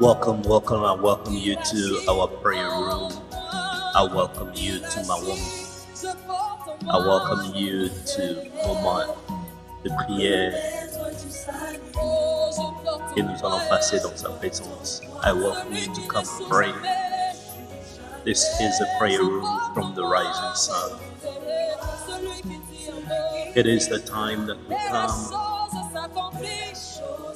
Welcome, welcome, I welcome you to our prayer room. I welcome you to Maombi. I welcome you to moment de prière que nous allons passer dans sa présence. I welcome you to come pray. This is a prayer room from the rising sun. It is the time that we come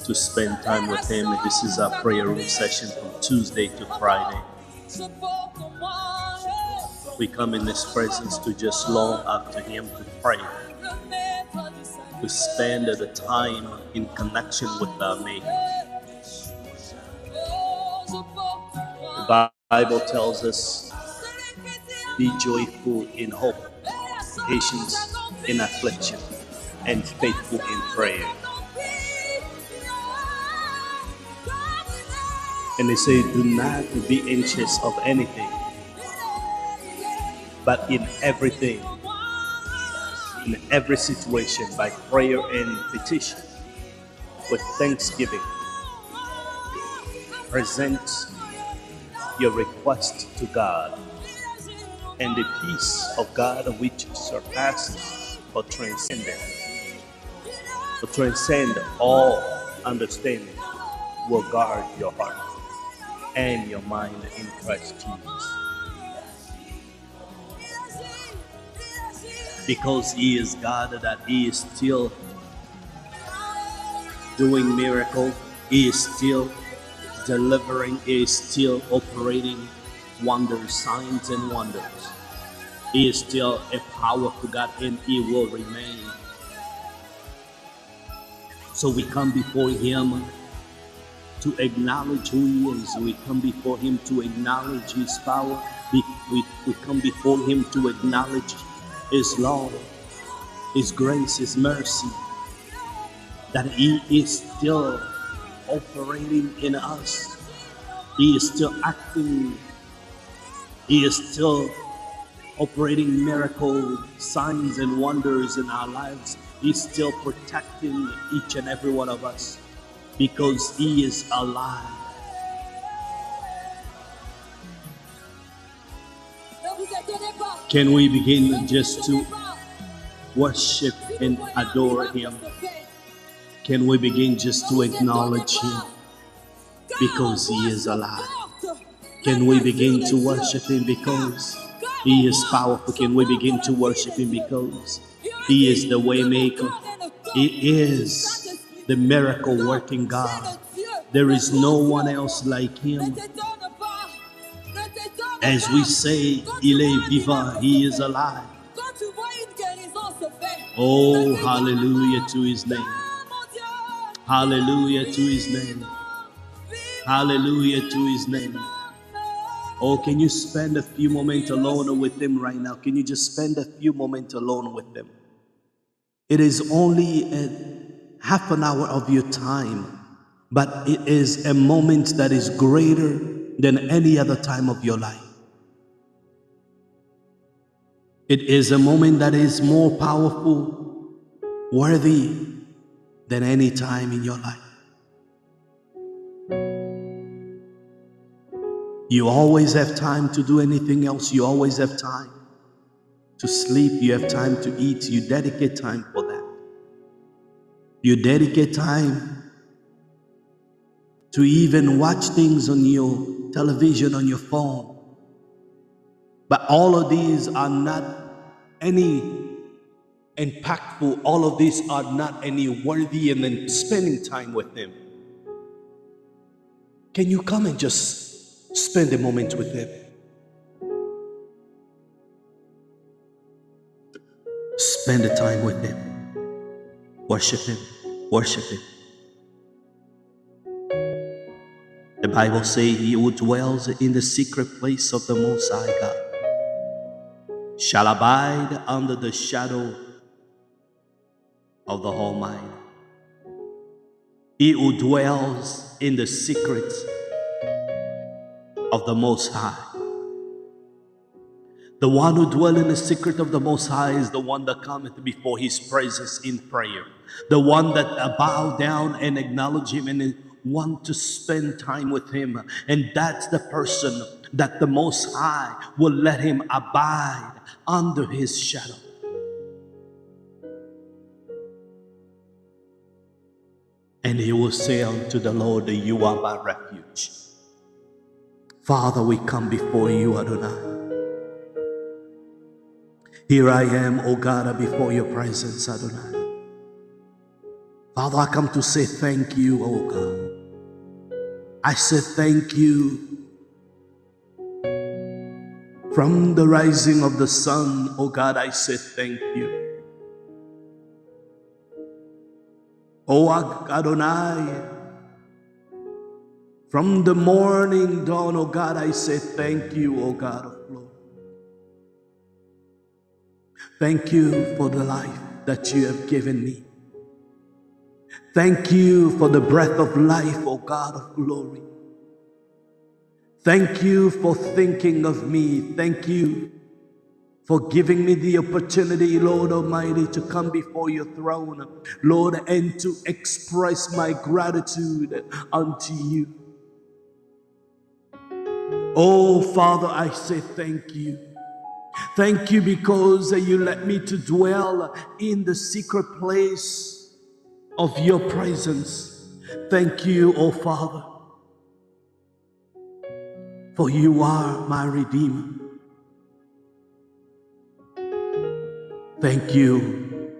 to spend time with Him. This is our prayer room session from Tuesday to Friday. We come in His presence to just long after Him to pray, to spend the time in connection with our Maker. The Bible tells us, be joyful in hope, patience in affliction, and faithful in prayer. And they say, do not be anxious of anything, but in everything, in every situation, by prayer and petition, with thanksgiving, present your request to God, and the peace of God which surpasses or transcendent, or transcend all understanding, will guard your heart and your mind in Christ Jesus. Because He is God, that He is still doing miracle, He is still delivering, He is still operating wonders, signs and wonders. He is still a powerful God and He will remain. So we come before Him to acknowledge who He is. We come before Him to acknowledge His power. We, we, we come before Him to acknowledge His love, His grace, His mercy. That He is still operating in us. He is still acting. He is still operating miracle signs and wonders in our lives. He's still protecting each and every one of us because He is alive. Can we begin just to worship and adore Him? Can we begin just to acknowledge. Him? Because He is alive. Can we begin to worship Him because He is powerful? Can we begin to worship Him because He is the way le maker? corps et le corps He is the miracle working God. There is no one else like Him. As we say, Il est vivant, He is alive. Oh, hallelujah to His name. Ah. Hallelujah to His name. Hallelujah to His name. Oh, can you spend a few moments alone with Him right now? Can you just spend a few moments alone with Him? It is only a half an hour of your time, but it is a moment that is greater than any other time of your life. It is a moment that is more powerful, worthy than any time in your life. You always have time to do anything else. You always have time to sleep. You have time to eat. You dedicate time for that. You dedicate time to even watch things on your television, on your phone. But all of these are not any impactful. All of these are not any worthy and then spending time with Him. Can you come and just spend a moment with Him? Spend the time with Him. Worship Him. Worship Him. The Bible says, He who dwells in the secret place of the Most High God shall abide under the shadow of the Almighty. He who dwells in the secret of the Most High. The one who dwell in the secret of the Most High is the one that cometh before His presence in prayer. The one that bow down and acknowledge Him and want to spend time with Him. And that's the person that the Most High will let him abide under His shadow. And he will say unto the Lord, You are my refuge. Father, we come before you, Adonai. Here I am, O God, before your presence, Adonai. Father, I come to say thank you, O God. I say thank you from the rising of the sun, O God, I say thank you. O Adonai, from the morning dawn, O God, I say thank you, O God of glory. Thank you for the life that you have given me. Thank you for the breath of life, O God of glory. Thank you for thinking of me. Thank you for giving me the opportunity, Lord Almighty, to come before your throne, Lord, and to express my gratitude unto you. Oh, Father, I say thank you. Thank you because you let me to dwell in the secret place of your presence. Thank you, oh Father, for you are my Redeemer. Thank you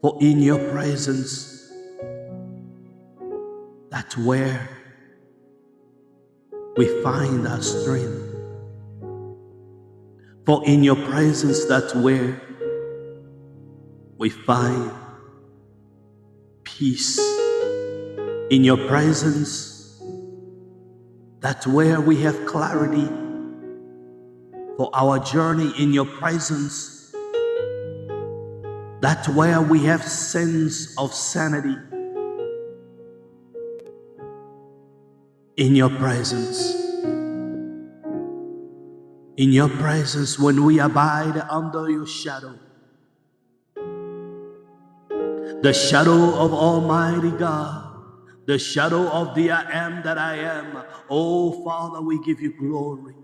for in your presence, that's where we find our strength. For in your presence, that's where we find peace. In your presence, that's where we have clarity for our journey in your presence that's where we have sense of sanity in your presence. In your presence, when we abide under your shadow, the shadow of Almighty God, the shadow of the I am that I am. Oh, Father, we give you glory.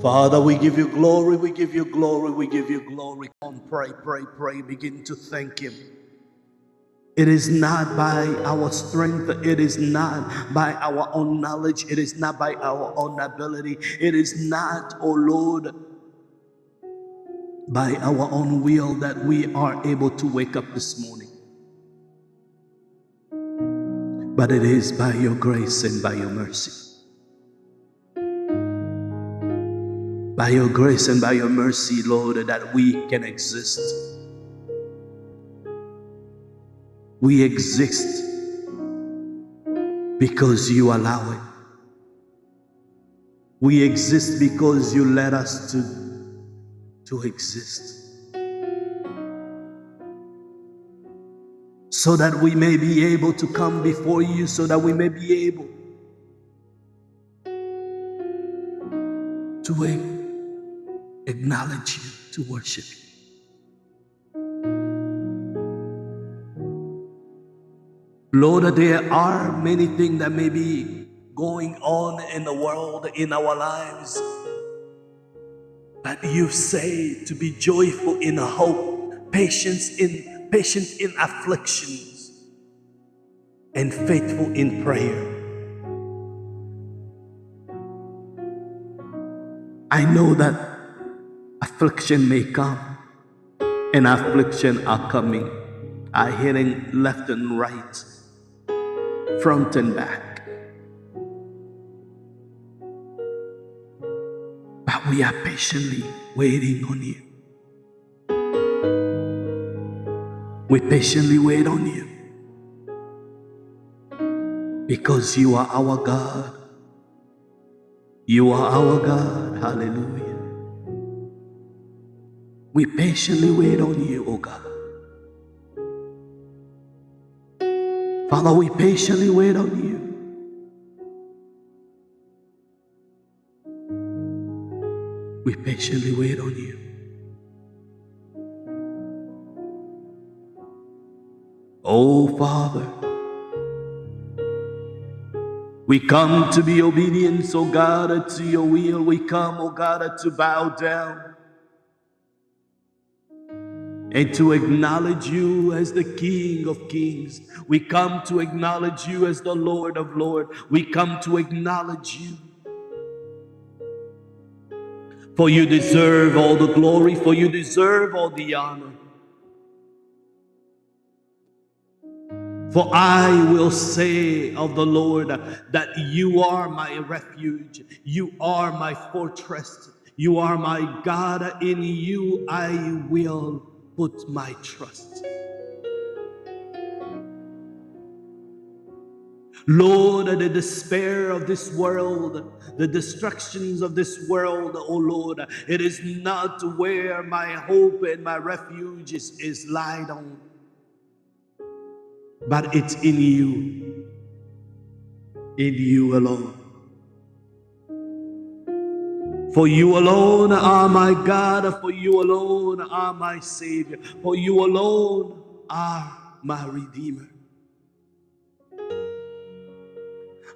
Father, we give you glory, we give you glory, we give you glory. Come, pray, pray, pray. Begin to thank Him. It is not by our strength, it is not by our own knowledge, it is not by our own ability, it is not, oh Lord, by our own will that we are able to wake up this morning. But it is by your grace and by your mercy. by your grace and by your mercy, Lord, that we can exist. We exist because you allow it. We exist because you let us to, to exist. So that we may be able to come before you, so that we may be able to acknowledge you, to worship you. Lord, there are many things that may be going on in the world, in our lives. But you say to be joyful in hope, patience in patience in afflictions, and faithful in prayer. I know that affliction may come, and affliction are coming, are hitting left and right, front and back. But we are patiently waiting on you. We patiently wait on you because you are our God. You are our God. Hallelujah. We patiently wait on you, O God. Father, we patiently wait on you. We patiently wait on you. Oh, Father, we come to be obedient, oh God, to your will. We come, oh God, to bow down and to acknowledge you as the King of Kings. We come to acknowledge you as the Lord of Lords. We come to acknowledge you. For you deserve all the glory, for you deserve all the honor. For I will say of the Lord that you are my refuge, you are my fortress, you are my God, in you I will put my trust. Lord, the despair of this world, the destructions of this world, oh Lord, it is not where my hope and my refuge is, is lied on, but it's in you, in you alone. For you alone are my God, for you alone are my Savior, for you alone are my Redeemer.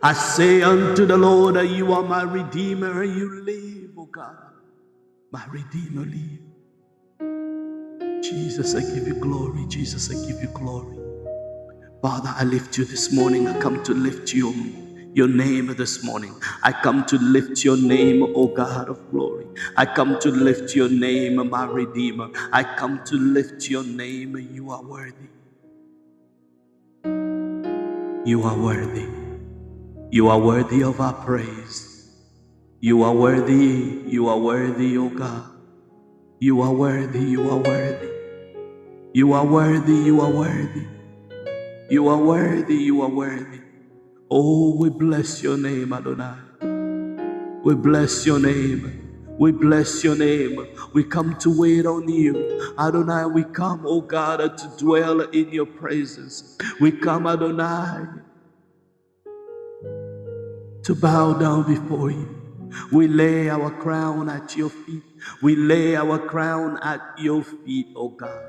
I say unto the Lord, You are my Redeemer, and you live, oh God. My Redeemer live. Jesus, I give you glory. Jesus, I give you glory. Father, I lift you this morning. I come to lift you your name this morning. I come to lift your name, O God of glory. I come to lift your name, my Redeemer. I come to lift your name. You are worthy. You are worthy. You are worthy of our praise. You are worthy. You are worthy, O God. You are worthy. You are worthy. You are worthy. You are worthy. You are worthy. You are worthy. Oh, we bless your name, Adonai. We bless your name. We bless your name. We come to wait on you. Adonai, we come, oh God, to dwell in your presence. We come, Adonai, to bow down before you. We lay our crown at your feet. We lay our crown at your feet, oh God.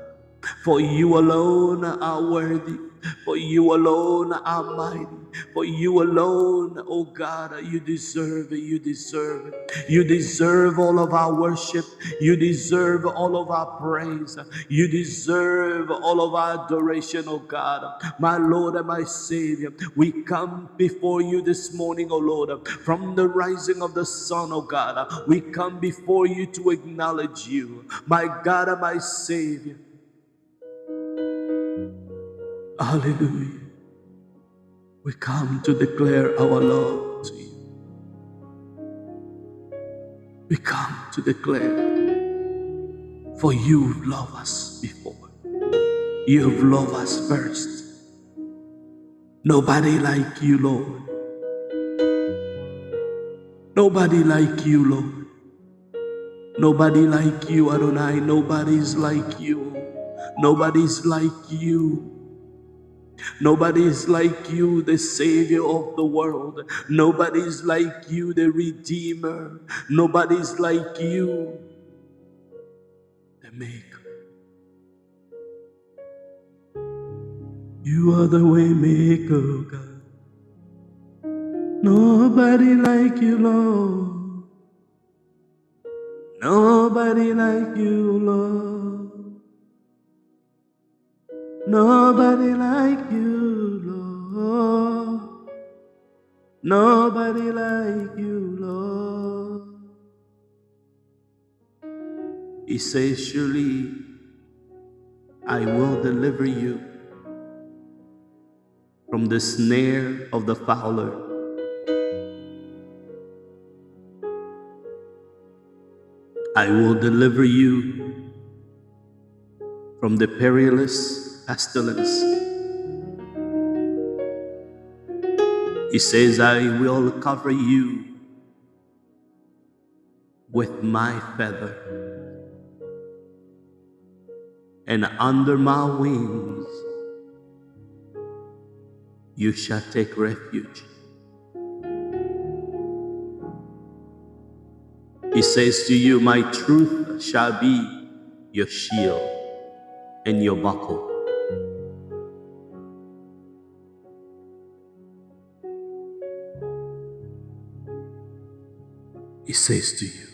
For you alone are worthy. For you alone are mighty. For you alone, oh God, you deserve it. You deserve it. You deserve all of our worship. You deserve all of our praise. You deserve all of our adoration, oh God. My Lord and my Savior, we come before you this morning, oh Lord, from the rising of the sun, oh God. We come before you to acknowledge you, my God and my Savior. Hallelujah. We come to declare our love to you. We come to declare, for you love us before. You've loved us first. Nobody like you, Lord. Nobody like you, Lord. Nobody like you, Adonai. Nobody's like you. Nobody's like you. Nobody is like you, the Savior of the world. Nobody is like you, the Redeemer. Nobody is like you, the Maker. You are the way maker, God. Nobody like you, Lord. Nobody like you, Lord. Nobody like you, Lord. Nobody like you, Lord. He says, Surely I will deliver you from the snare of the fowler. I will deliver you from the perilous pestilence. He says, I will cover you with my feather, and under my wings you shall take refuge. He says to you, My truth shall be your shield and your buckle. Says to you,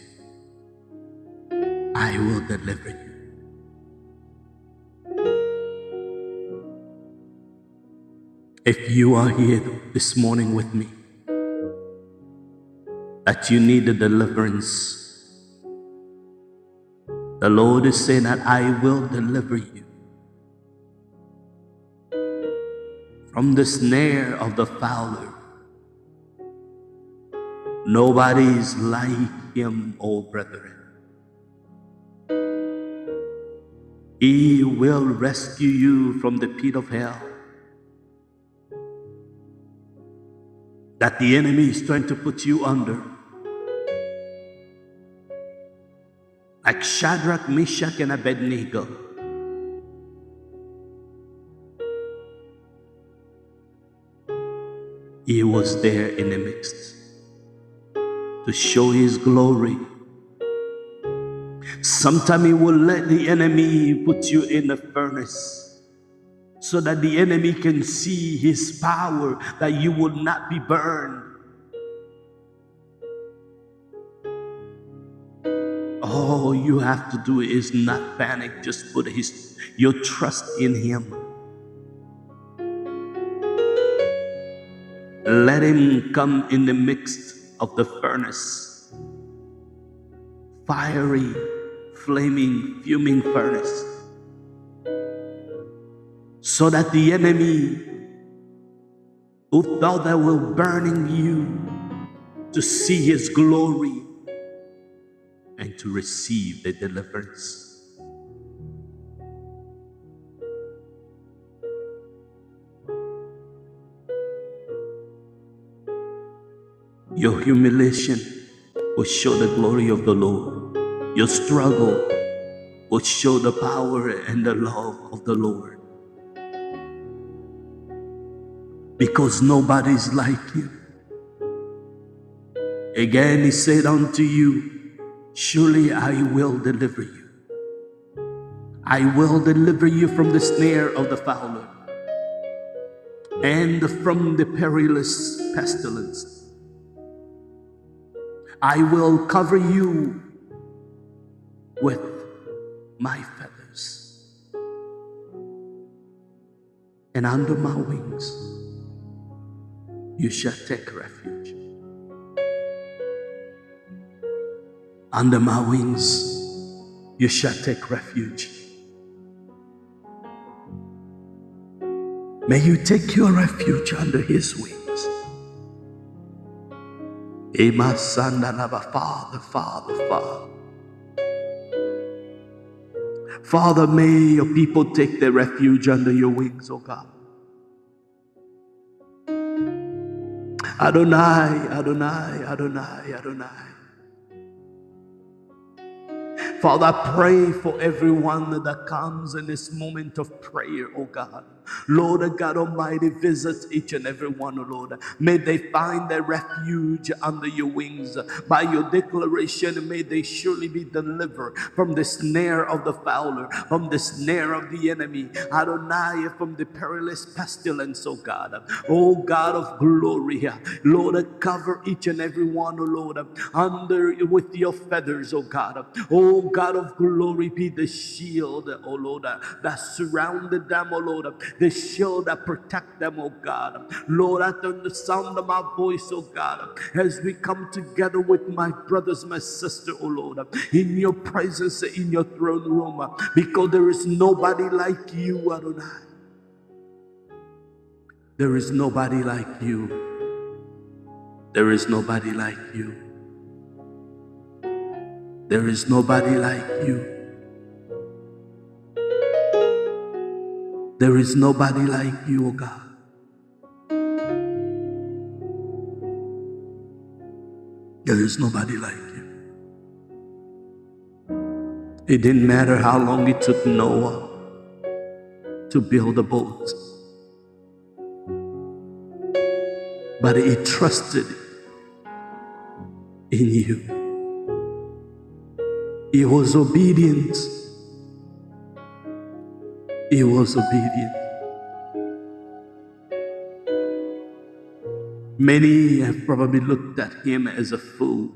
I will deliver you. If you are here this morning with me, that you need a deliverance, the Lord is saying that I will deliver you from the snare of the fowler. Nobody is like him, O brethren. He will rescue you from the pit of hell that the enemy is trying to put you under. Like Shadrach, Meshach, and Abednego. He was there in the midst to show his glory. Sometime he will let the enemy put you in the furnace so that the enemy can see his power, that you will not be burned. All you have to do is not panic, just put his your trust in him. Let him come in the midst of the furnace. Fiery, flaming, fuming furnace. So that the enemy who thought they were burning you to see his glory and to receive the deliverance. Your humiliation will show the glory of the Lord. Your struggle will show the power and the love of the Lord. Because nobody's like you. Again, he said unto you, Surely I will deliver you. I will deliver you from the snare of the fowler and from the perilous pestilence. I will cover you with my feathers, and under my wings you shall take refuge. Under my wings you shall take refuge. May you take your refuge under his wings. Ema Sandanaba, Father, Father, Father. Father, may your people take their refuge under your wings, oh God. Adonai, Adonai, Adonai, Adonai. Father, pray for everyone that comes in this moment of prayer, oh God. Lord God Almighty, visit each and every one, oh Lord. May they find their refuge under your wings. By your declaration, may they surely be delivered from the snare of the fowler, from the snare of the enemy. Adonai, from the perilous pestilence, oh God. Oh God of glory, Lord, cover each and every one, oh Lord, under with your feathers, oh God. Oh God of glory, be the shield, oh Lord, that surrounded them, oh Lord, the shield that protect them, oh God. Lord, I turn the sound of my voice, oh God, as we come together with my brothers, my sister, oh Lord, in your presence, in your throne room, because there is nobody like you, Adonai. There is nobody like you. There is nobody like you. There is nobody like you. There is nobody like you, oh God. There is nobody like you. It didn't matter how long it took Noah to build a boat, but he trusted in you. He was obedient. He was obedient. Many have probably looked at him as a fool,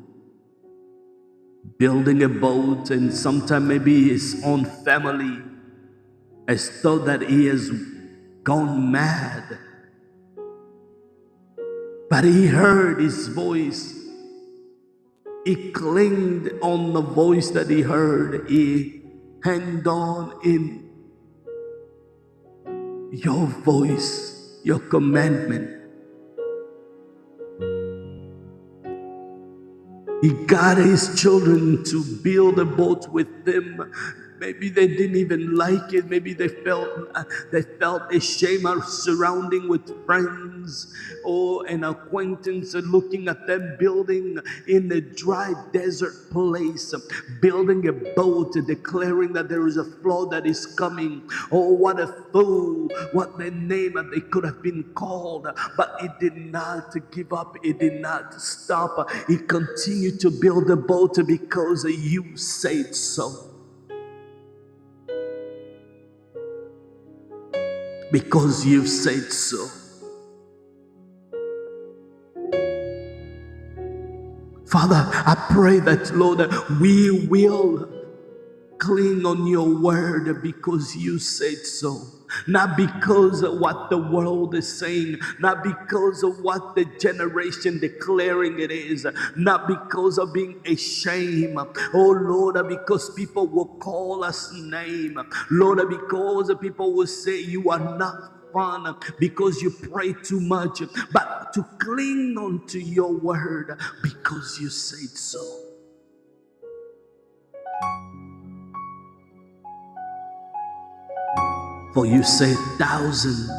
building a boat, and sometimes maybe his own family has thought that he has gone mad. But he heard his voice. He clinged on the voice that he heard. He hanged on in your voice, your commandment. He got his children to build a boat with them Maybe they didn't even like it. Maybe they felt uh, they felt ashamed of surrounding with friends or an acquaintance uh, looking at them building in a dry desert place, uh, building a boat, uh, declaring that there is a flood that is coming. Oh, what a fool! What the name that they could have been called, but it did not give up. It did not stop. It continued to build the boat because you said so. Because you've said so. Father, I pray that, Lord, we will cling on your word because you said so. Not because of what the world is saying, not because of what the generation declaring it is, not because of being ashamed. Oh Lord, because people will call us name. Lord, because people will say you are not fun because you pray too much, but to cling on to your word because you said so. For you say, thousand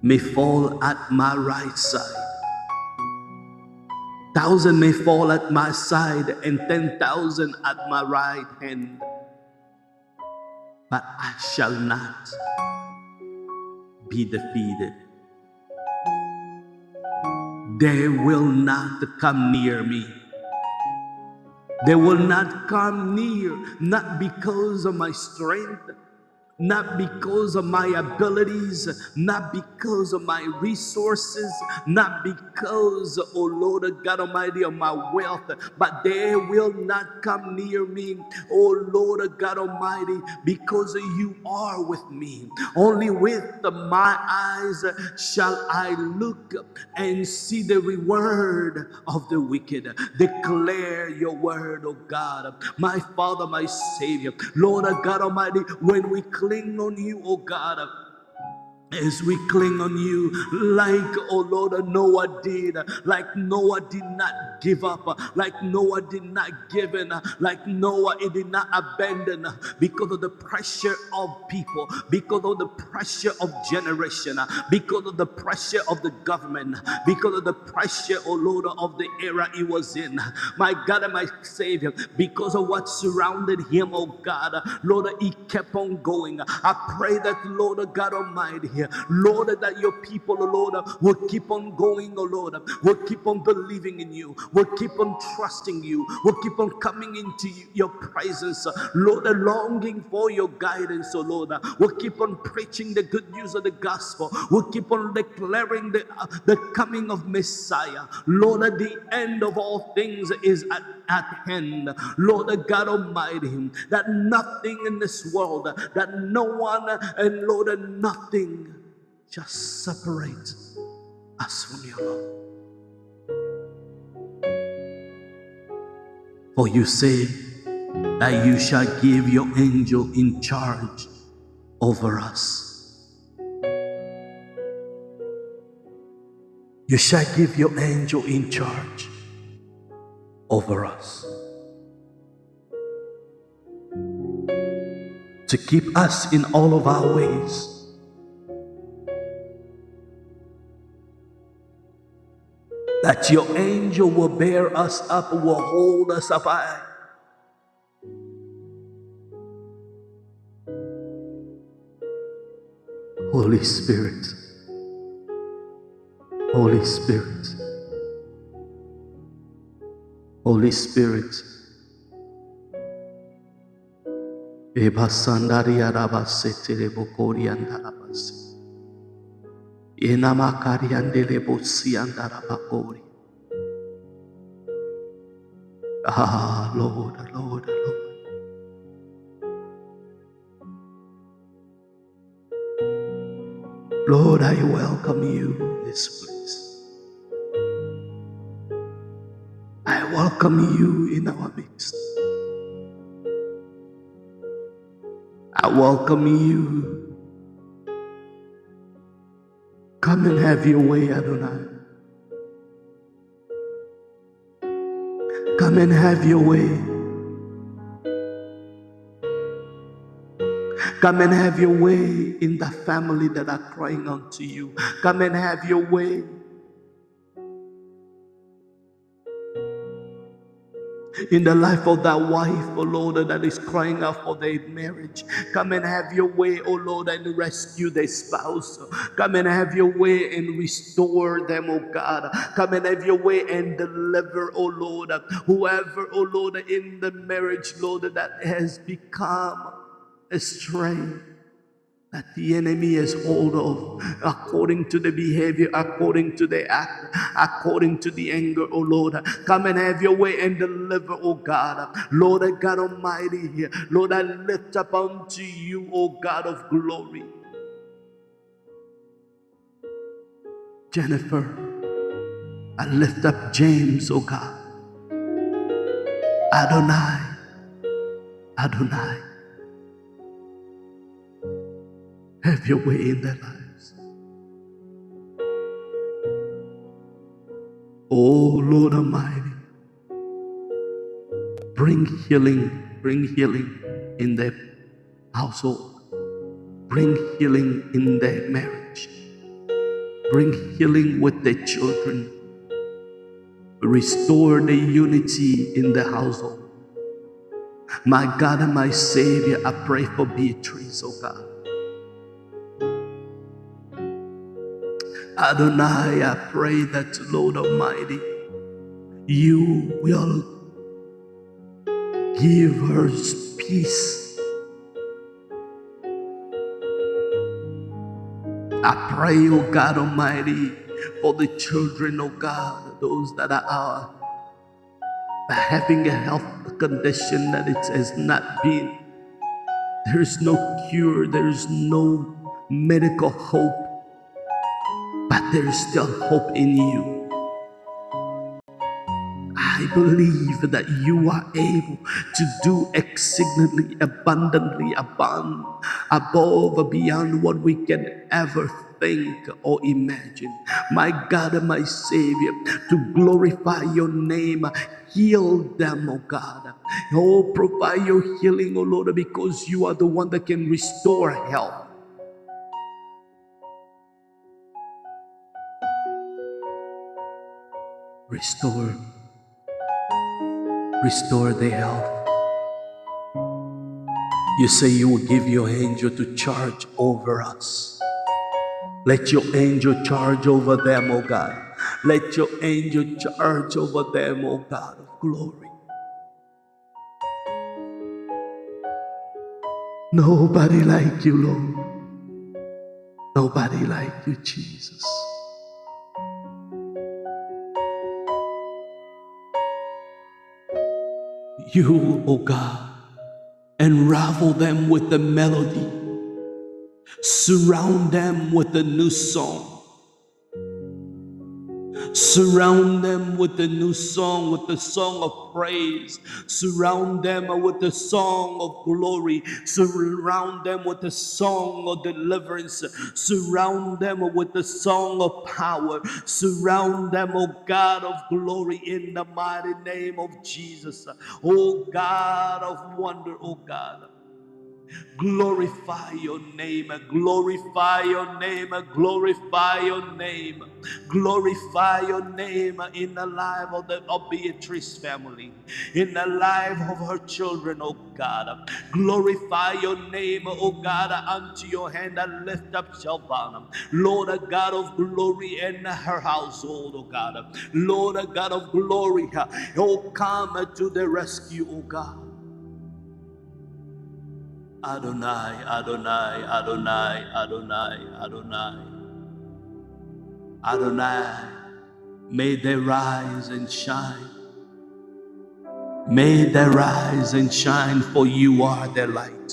may fall at my right side. Thousand may fall at my side and ten thousand at my right hand. But I shall not be defeated. They will not come near me. They will not come near, not because of my strength, not because of my abilities, not because of my resources, not because, oh Lord God Almighty, of my wealth, but they will not come near me, oh Lord God Almighty, because you are with me. Only with my eyes shall I look and see the reward of the wicked. Declare your word, oh God, my Father, my Savior, Lord God Almighty, when we cling on you, oh God as we cling on you, like, oh Lord, Noah did, like Noah did not give up, like Noah did not give in, like Noah he did not abandon because of the pressure of people, because of the pressure of generation, because of the pressure of the government, because of the pressure, oh Lord, of the era he was in. My God and my Savior, because of what surrounded him, oh God, Lord, he kept on going. I pray that, Lord God Almighty. Lord, that your people, oh Lord, will keep on going, oh Lord, will keep on believing in you, will keep on trusting you, will keep on coming into your presence, Lord, longing for your guidance, oh Lord, will keep on preaching the good news of the gospel, will keep on declaring the, the coming of Messiah. Lord, at the end of all things is at, at hand. Lord God Almighty, that nothing in this world, that no one, and Lord, nothing just separate us from your love. For you say that you shall give your angel in charge over us. You shall give your angel in charge over us. To keep us in all of our ways that your angel will bear us up, will hold us up high. Holy Spirit, Holy Spirit, bosi andarabakori. Ah, Lord, Lord, Lord. Lord, I welcome you this place. Welcome you in our midst. I welcome you. Come and have your way, Adonai. Come and have your way. Come and have your way in the family that are crying unto you. Come and have your way in the life of that wife, oh Lord, that is crying out for their marriage. Come and have your way, oh Lord, and rescue their spouse. Come and have your way and restore them, oh God. Come and have your way and deliver, oh Lord, whoever, oh Lord, in the marriage, Lord, that has become strength that the enemy has hold of according to the behavior, according to the act, according to the anger, oh Lord. Come and have your way and deliver, oh God. Lord God Almighty, Lord, I lift up unto you, oh God of glory. Jennifer, I lift up James, oh God. Adonai, Adonai. Have your way in their lives. Oh Lord Almighty, bring healing, bring healing in their household, bring healing in their marriage, bring healing with their children, restore the unity in the household. My God and my Savior, I pray for Beatrice, oh God. Adonai, I pray that, Lord Almighty, you will give her peace. I pray, oh God Almighty, for the children, oh God, those that are having a health condition that it has not been. There is no cure, there is no medical hope there is still hope in you. I believe that you are able to do exceedingly abundantly above, above beyond what we can ever think or imagine. My God and my Savior, to glorify your name, heal them, oh God. Oh, provide your healing, oh Lord, because you are the one that can restore health. Restore. Restore the health. You say you will give your angel to charge over us. Let your angel charge over them, O God. Let your angel charge over them, O God of glory. Nobody like you, Lord. Nobody like you, Jesus. You, O oh God, unravel them with the melody, surround them with a new song. Surround them with a new song, with the song of praise. Surround them with the song of glory. Surround them with the song of deliverance. Surround them with the song of power. Surround them, O God of glory, in the mighty name of Jesus. O God of wonder, O God. Glorify your name, glorify your name, glorify your name, glorify your name in the life of the of Beatrice family, in the life of her children, oh God. Glorify your name, oh God, unto your hand and lift up Shelvana, Lord, a God of glory in her household, oh God. Lord, a God of glory, oh come to the rescue, oh God. Adonai, Adonai, Adonai, Adonai, Adonai, Adonai. May they rise and shine. May they rise and shine, for you are their light.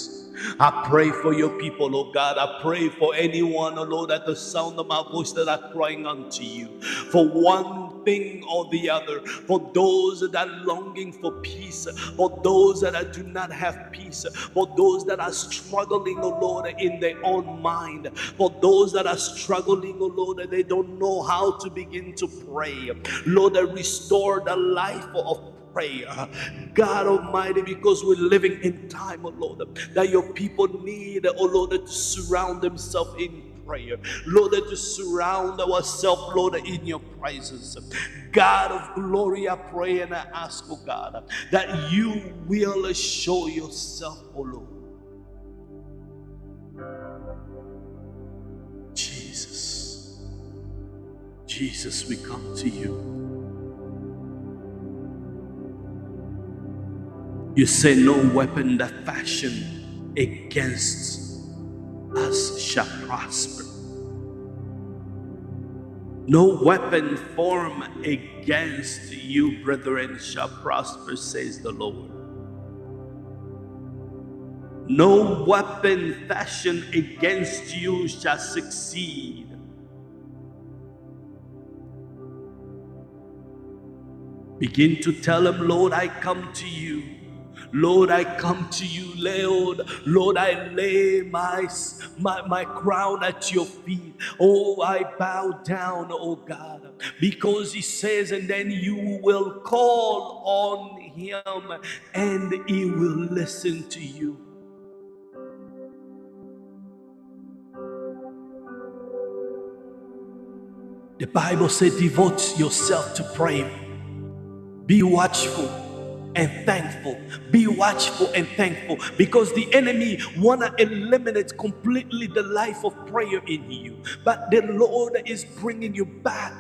I pray for your people, oh God. I pray for anyone, oh Lord, at the sound of my voice that are crying unto you for one thing or the other. For those that are longing for peace, for those that do not have peace, for those that are struggling, oh Lord, in their own mind, for those that are struggling, oh Lord, they don't know how to begin to pray. Lord, restore the life of prayer. God Almighty, because we're living in time, oh Lord, that your people need, oh Lord, to surround themselves in prayer. Lord, that to surround ourselves, Lord, in your presence. God of glory, I pray and I ask, oh God, that you will show yourself, oh Lord. Jesus, Jesus, we come to you. You say, No weapon that fashion against us shall prosper. No weapon formed against you, brethren, shall prosper, says the Lord. No weapon fashioned against you shall succeed. Begin to tell him, Lord, I come to you. Lord, I come to you, Lord. Lord, I lay my, my, my crown at your feet. Oh, I bow down, oh God, because he says, and then you will call on him and he will listen to you. The Bible says, devote yourself to prayer. Be watchful and thankful. Be watchful and thankful because the enemy want to eliminate completely the life of prayer in you. But the Lord is bringing you back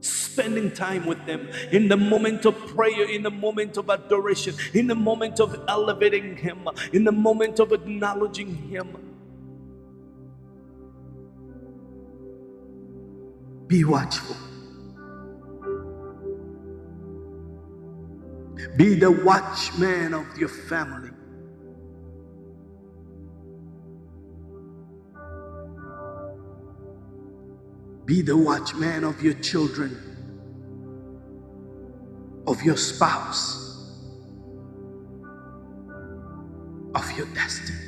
spending time with them in the moment of prayer, in the moment of adoration, in the moment of elevating Him, in the moment of acknowledging Him. Be watchful. Be the watchman of your family. Be the watchman of your children, of your spouse, of your destiny.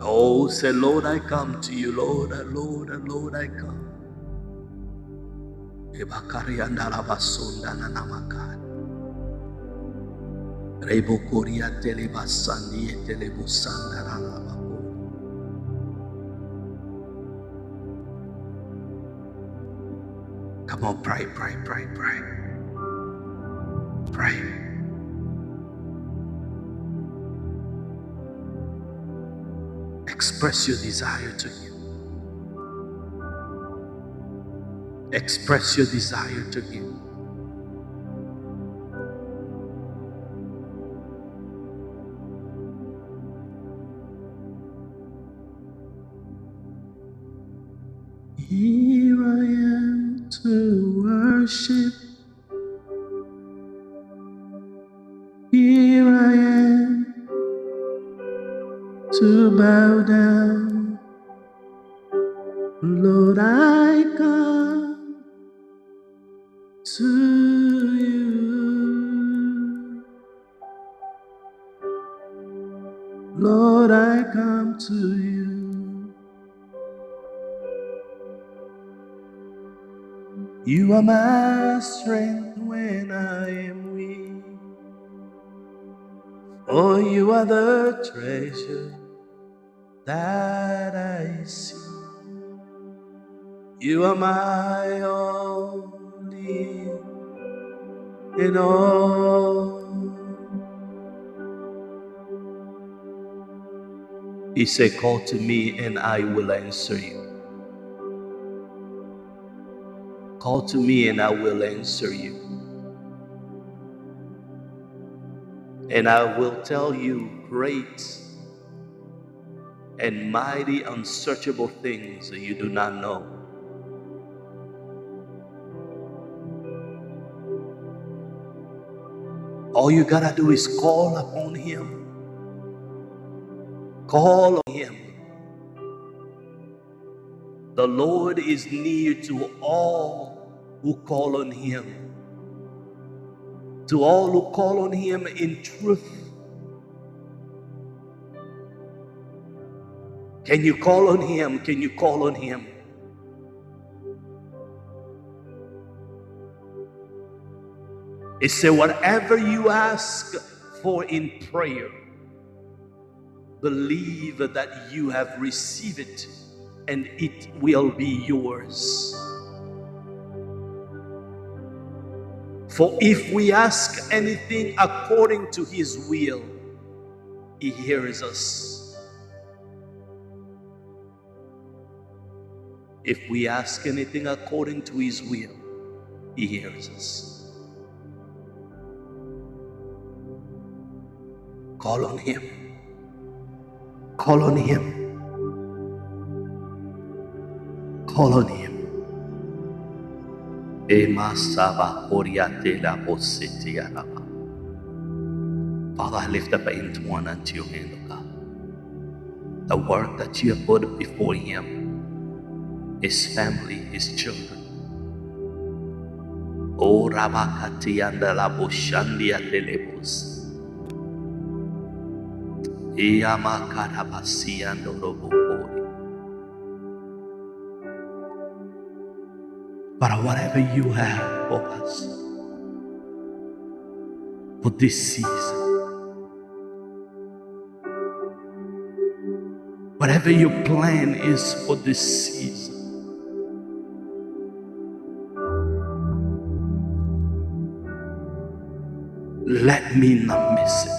Oh, say, Lord, I come to you, Lord, Lord, Lord, I come. Tele busanda na nabako. Come on, pray, pray, pray, pray. Pray. Express your desire to Him. Express your desire to Him. Here I am to worship. Here I am to bow down. Lord, I come to you. You are my strength when I am weak. Oh, you are the treasure that I see. You are my all in all. He said, Call to me and I will answer you. Call to me and I will answer you. And I will tell you great and mighty, unsearchable things that you do not know. All you gotta do is call upon Him. Call on Him. The Lord is near to all who call on Him. To all who call on Him in truth. Can you call on Him? Can you call on Him? It said, whatever you ask for in prayer, believe that you have received it and it will be yours. For if we ask anything according to his will, he hears us. If we ask anything according to his will, he hears us. Call on him. Call on him. Call on him. Father, I lift up Antoine unto your hand, O God. The work that you have put before him, his family, his children. O Rabakati and la boshandi atelebos. But whatever you have for us for this season, whatever your plan is for this season, let me not miss it.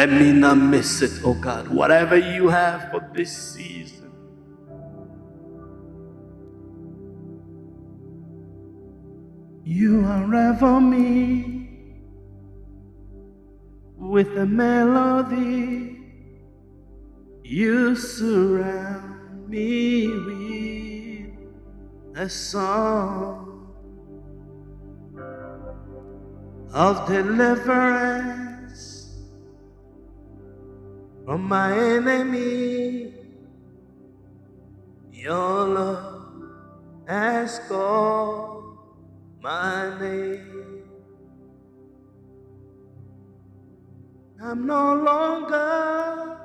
Let me not miss it, oh God. Whatever you have for this season, you unravel me with a melody. You surround me with a song of deliverance from my enemy. Your love has called my name. I'm no longer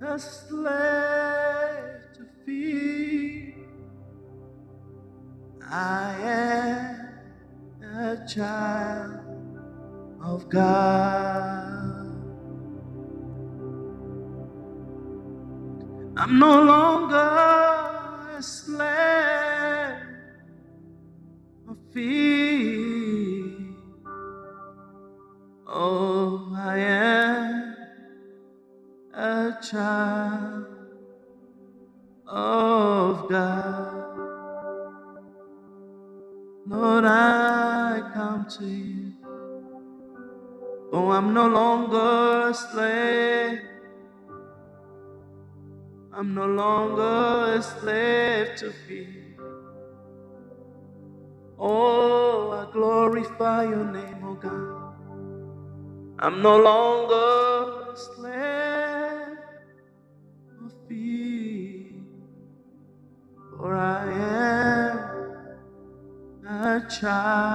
a slave to fear. I am a child of God. I'm no longer a slave of fear. Oh, I am a child of God. Lord, I come to you. Oh, I'm no longer longer a slave to fear. Oh, I glorify your name, oh God. I'm no longer a slave of fear, for I am a child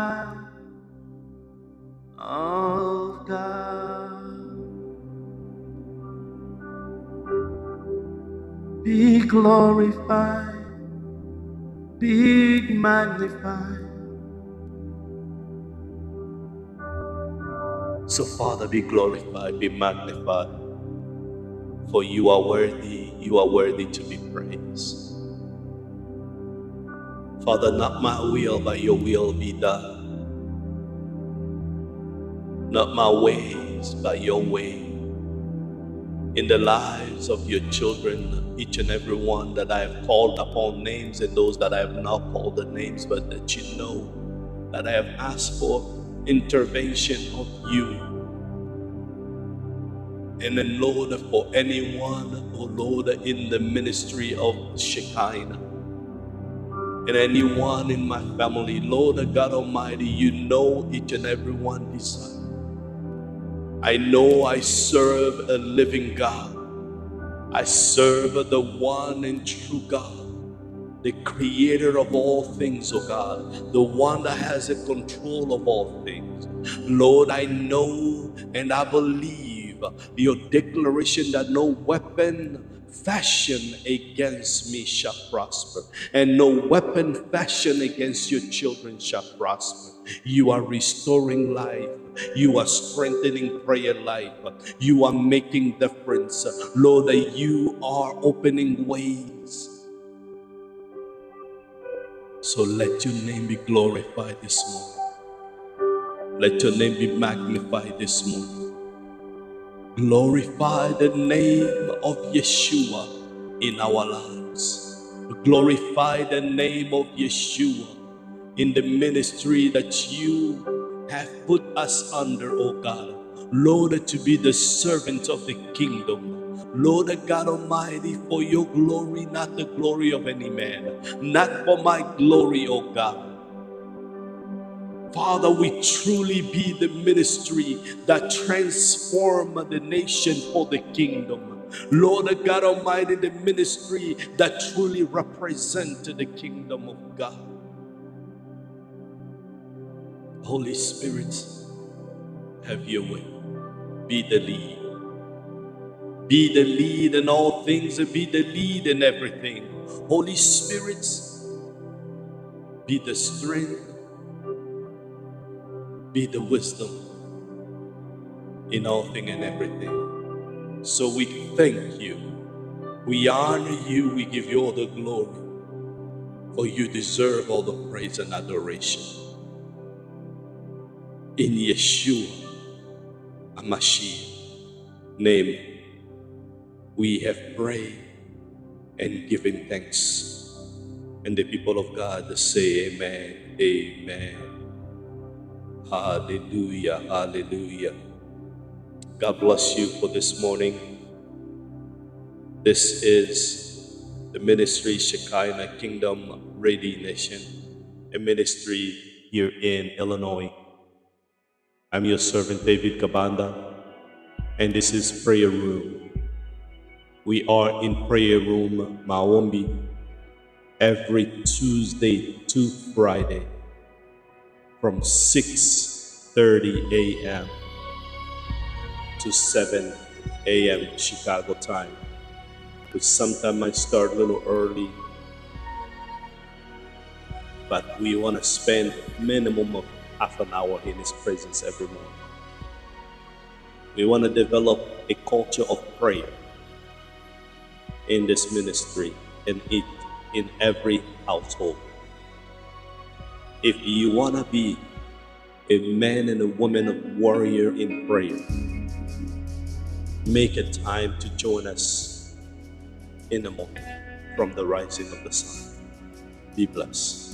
glorified, be magnified. So, Father, be glorified, be magnified, for you are worthy, you are worthy to be praised. Father, not my will, but your will be done. Not my ways, but your way. In the lives of your children, each and every one that I have called upon names and those that I have not called the names, but that you know that I have asked for intervention of you. And then, Lord, for anyone, oh Lord, in the ministry of Shekinah, and anyone in my family, Lord God Almighty, you know each and every one desire. I know I serve a living God. I serve the one and true God, the creator of all things, oh God, the one that has a control of all things. Lord, I know and I believe your declaration that no weapon fashioned against me shall prosper, and no weapon fashioned against your children shall prosper. You are restoring life. You are strengthening prayer life. You are making difference. Lord, that you are opening ways. So let your name be glorified this morning. Let your name be magnified this morning. Glorify the name of Yeshua in our lives. Glorify the name of Yeshua in the ministry that you have put us under, oh God. Lord, to be the servant of the kingdom. Lord God Almighty, for your glory, not the glory of any man, not for my glory, oh God Father, we truly be the ministry that transform the nation for the kingdom. Lord God Almighty, the ministry that truly represent the kingdom of God. Holy Spirit, have your way. Be the lead. Be the lead in all things and be the lead in everything. Holy Spirit, be the strength be the wisdom in all thing and everything. So we thank you. We honor you. We give you all the glory. For you deserve all the praise and adoration. In Yeshua HaMashiach name, we have prayed and given thanks. And the people of God say, Amen, Amen. Hallelujah, hallelujah. God bless you for this morning. This is the ministry Shekinah Kingdom Ready Nation, a ministry here in Illinois. I'm your servant David Kabanda, and this is Prayer Room. We are in Prayer Room Maombi every Tuesday to Friday from 6:30 a.m. to 7 a.m. Chicago time. Which sometimes I start a little early, but we want to spend minimum of half an hour in His presence every morning. We want to develop a culture of prayer in this ministry and it in every household. If you want to be a man and a woman of warrior in prayer, make a time to join us in the morning from the rising of the sun. Be blessed.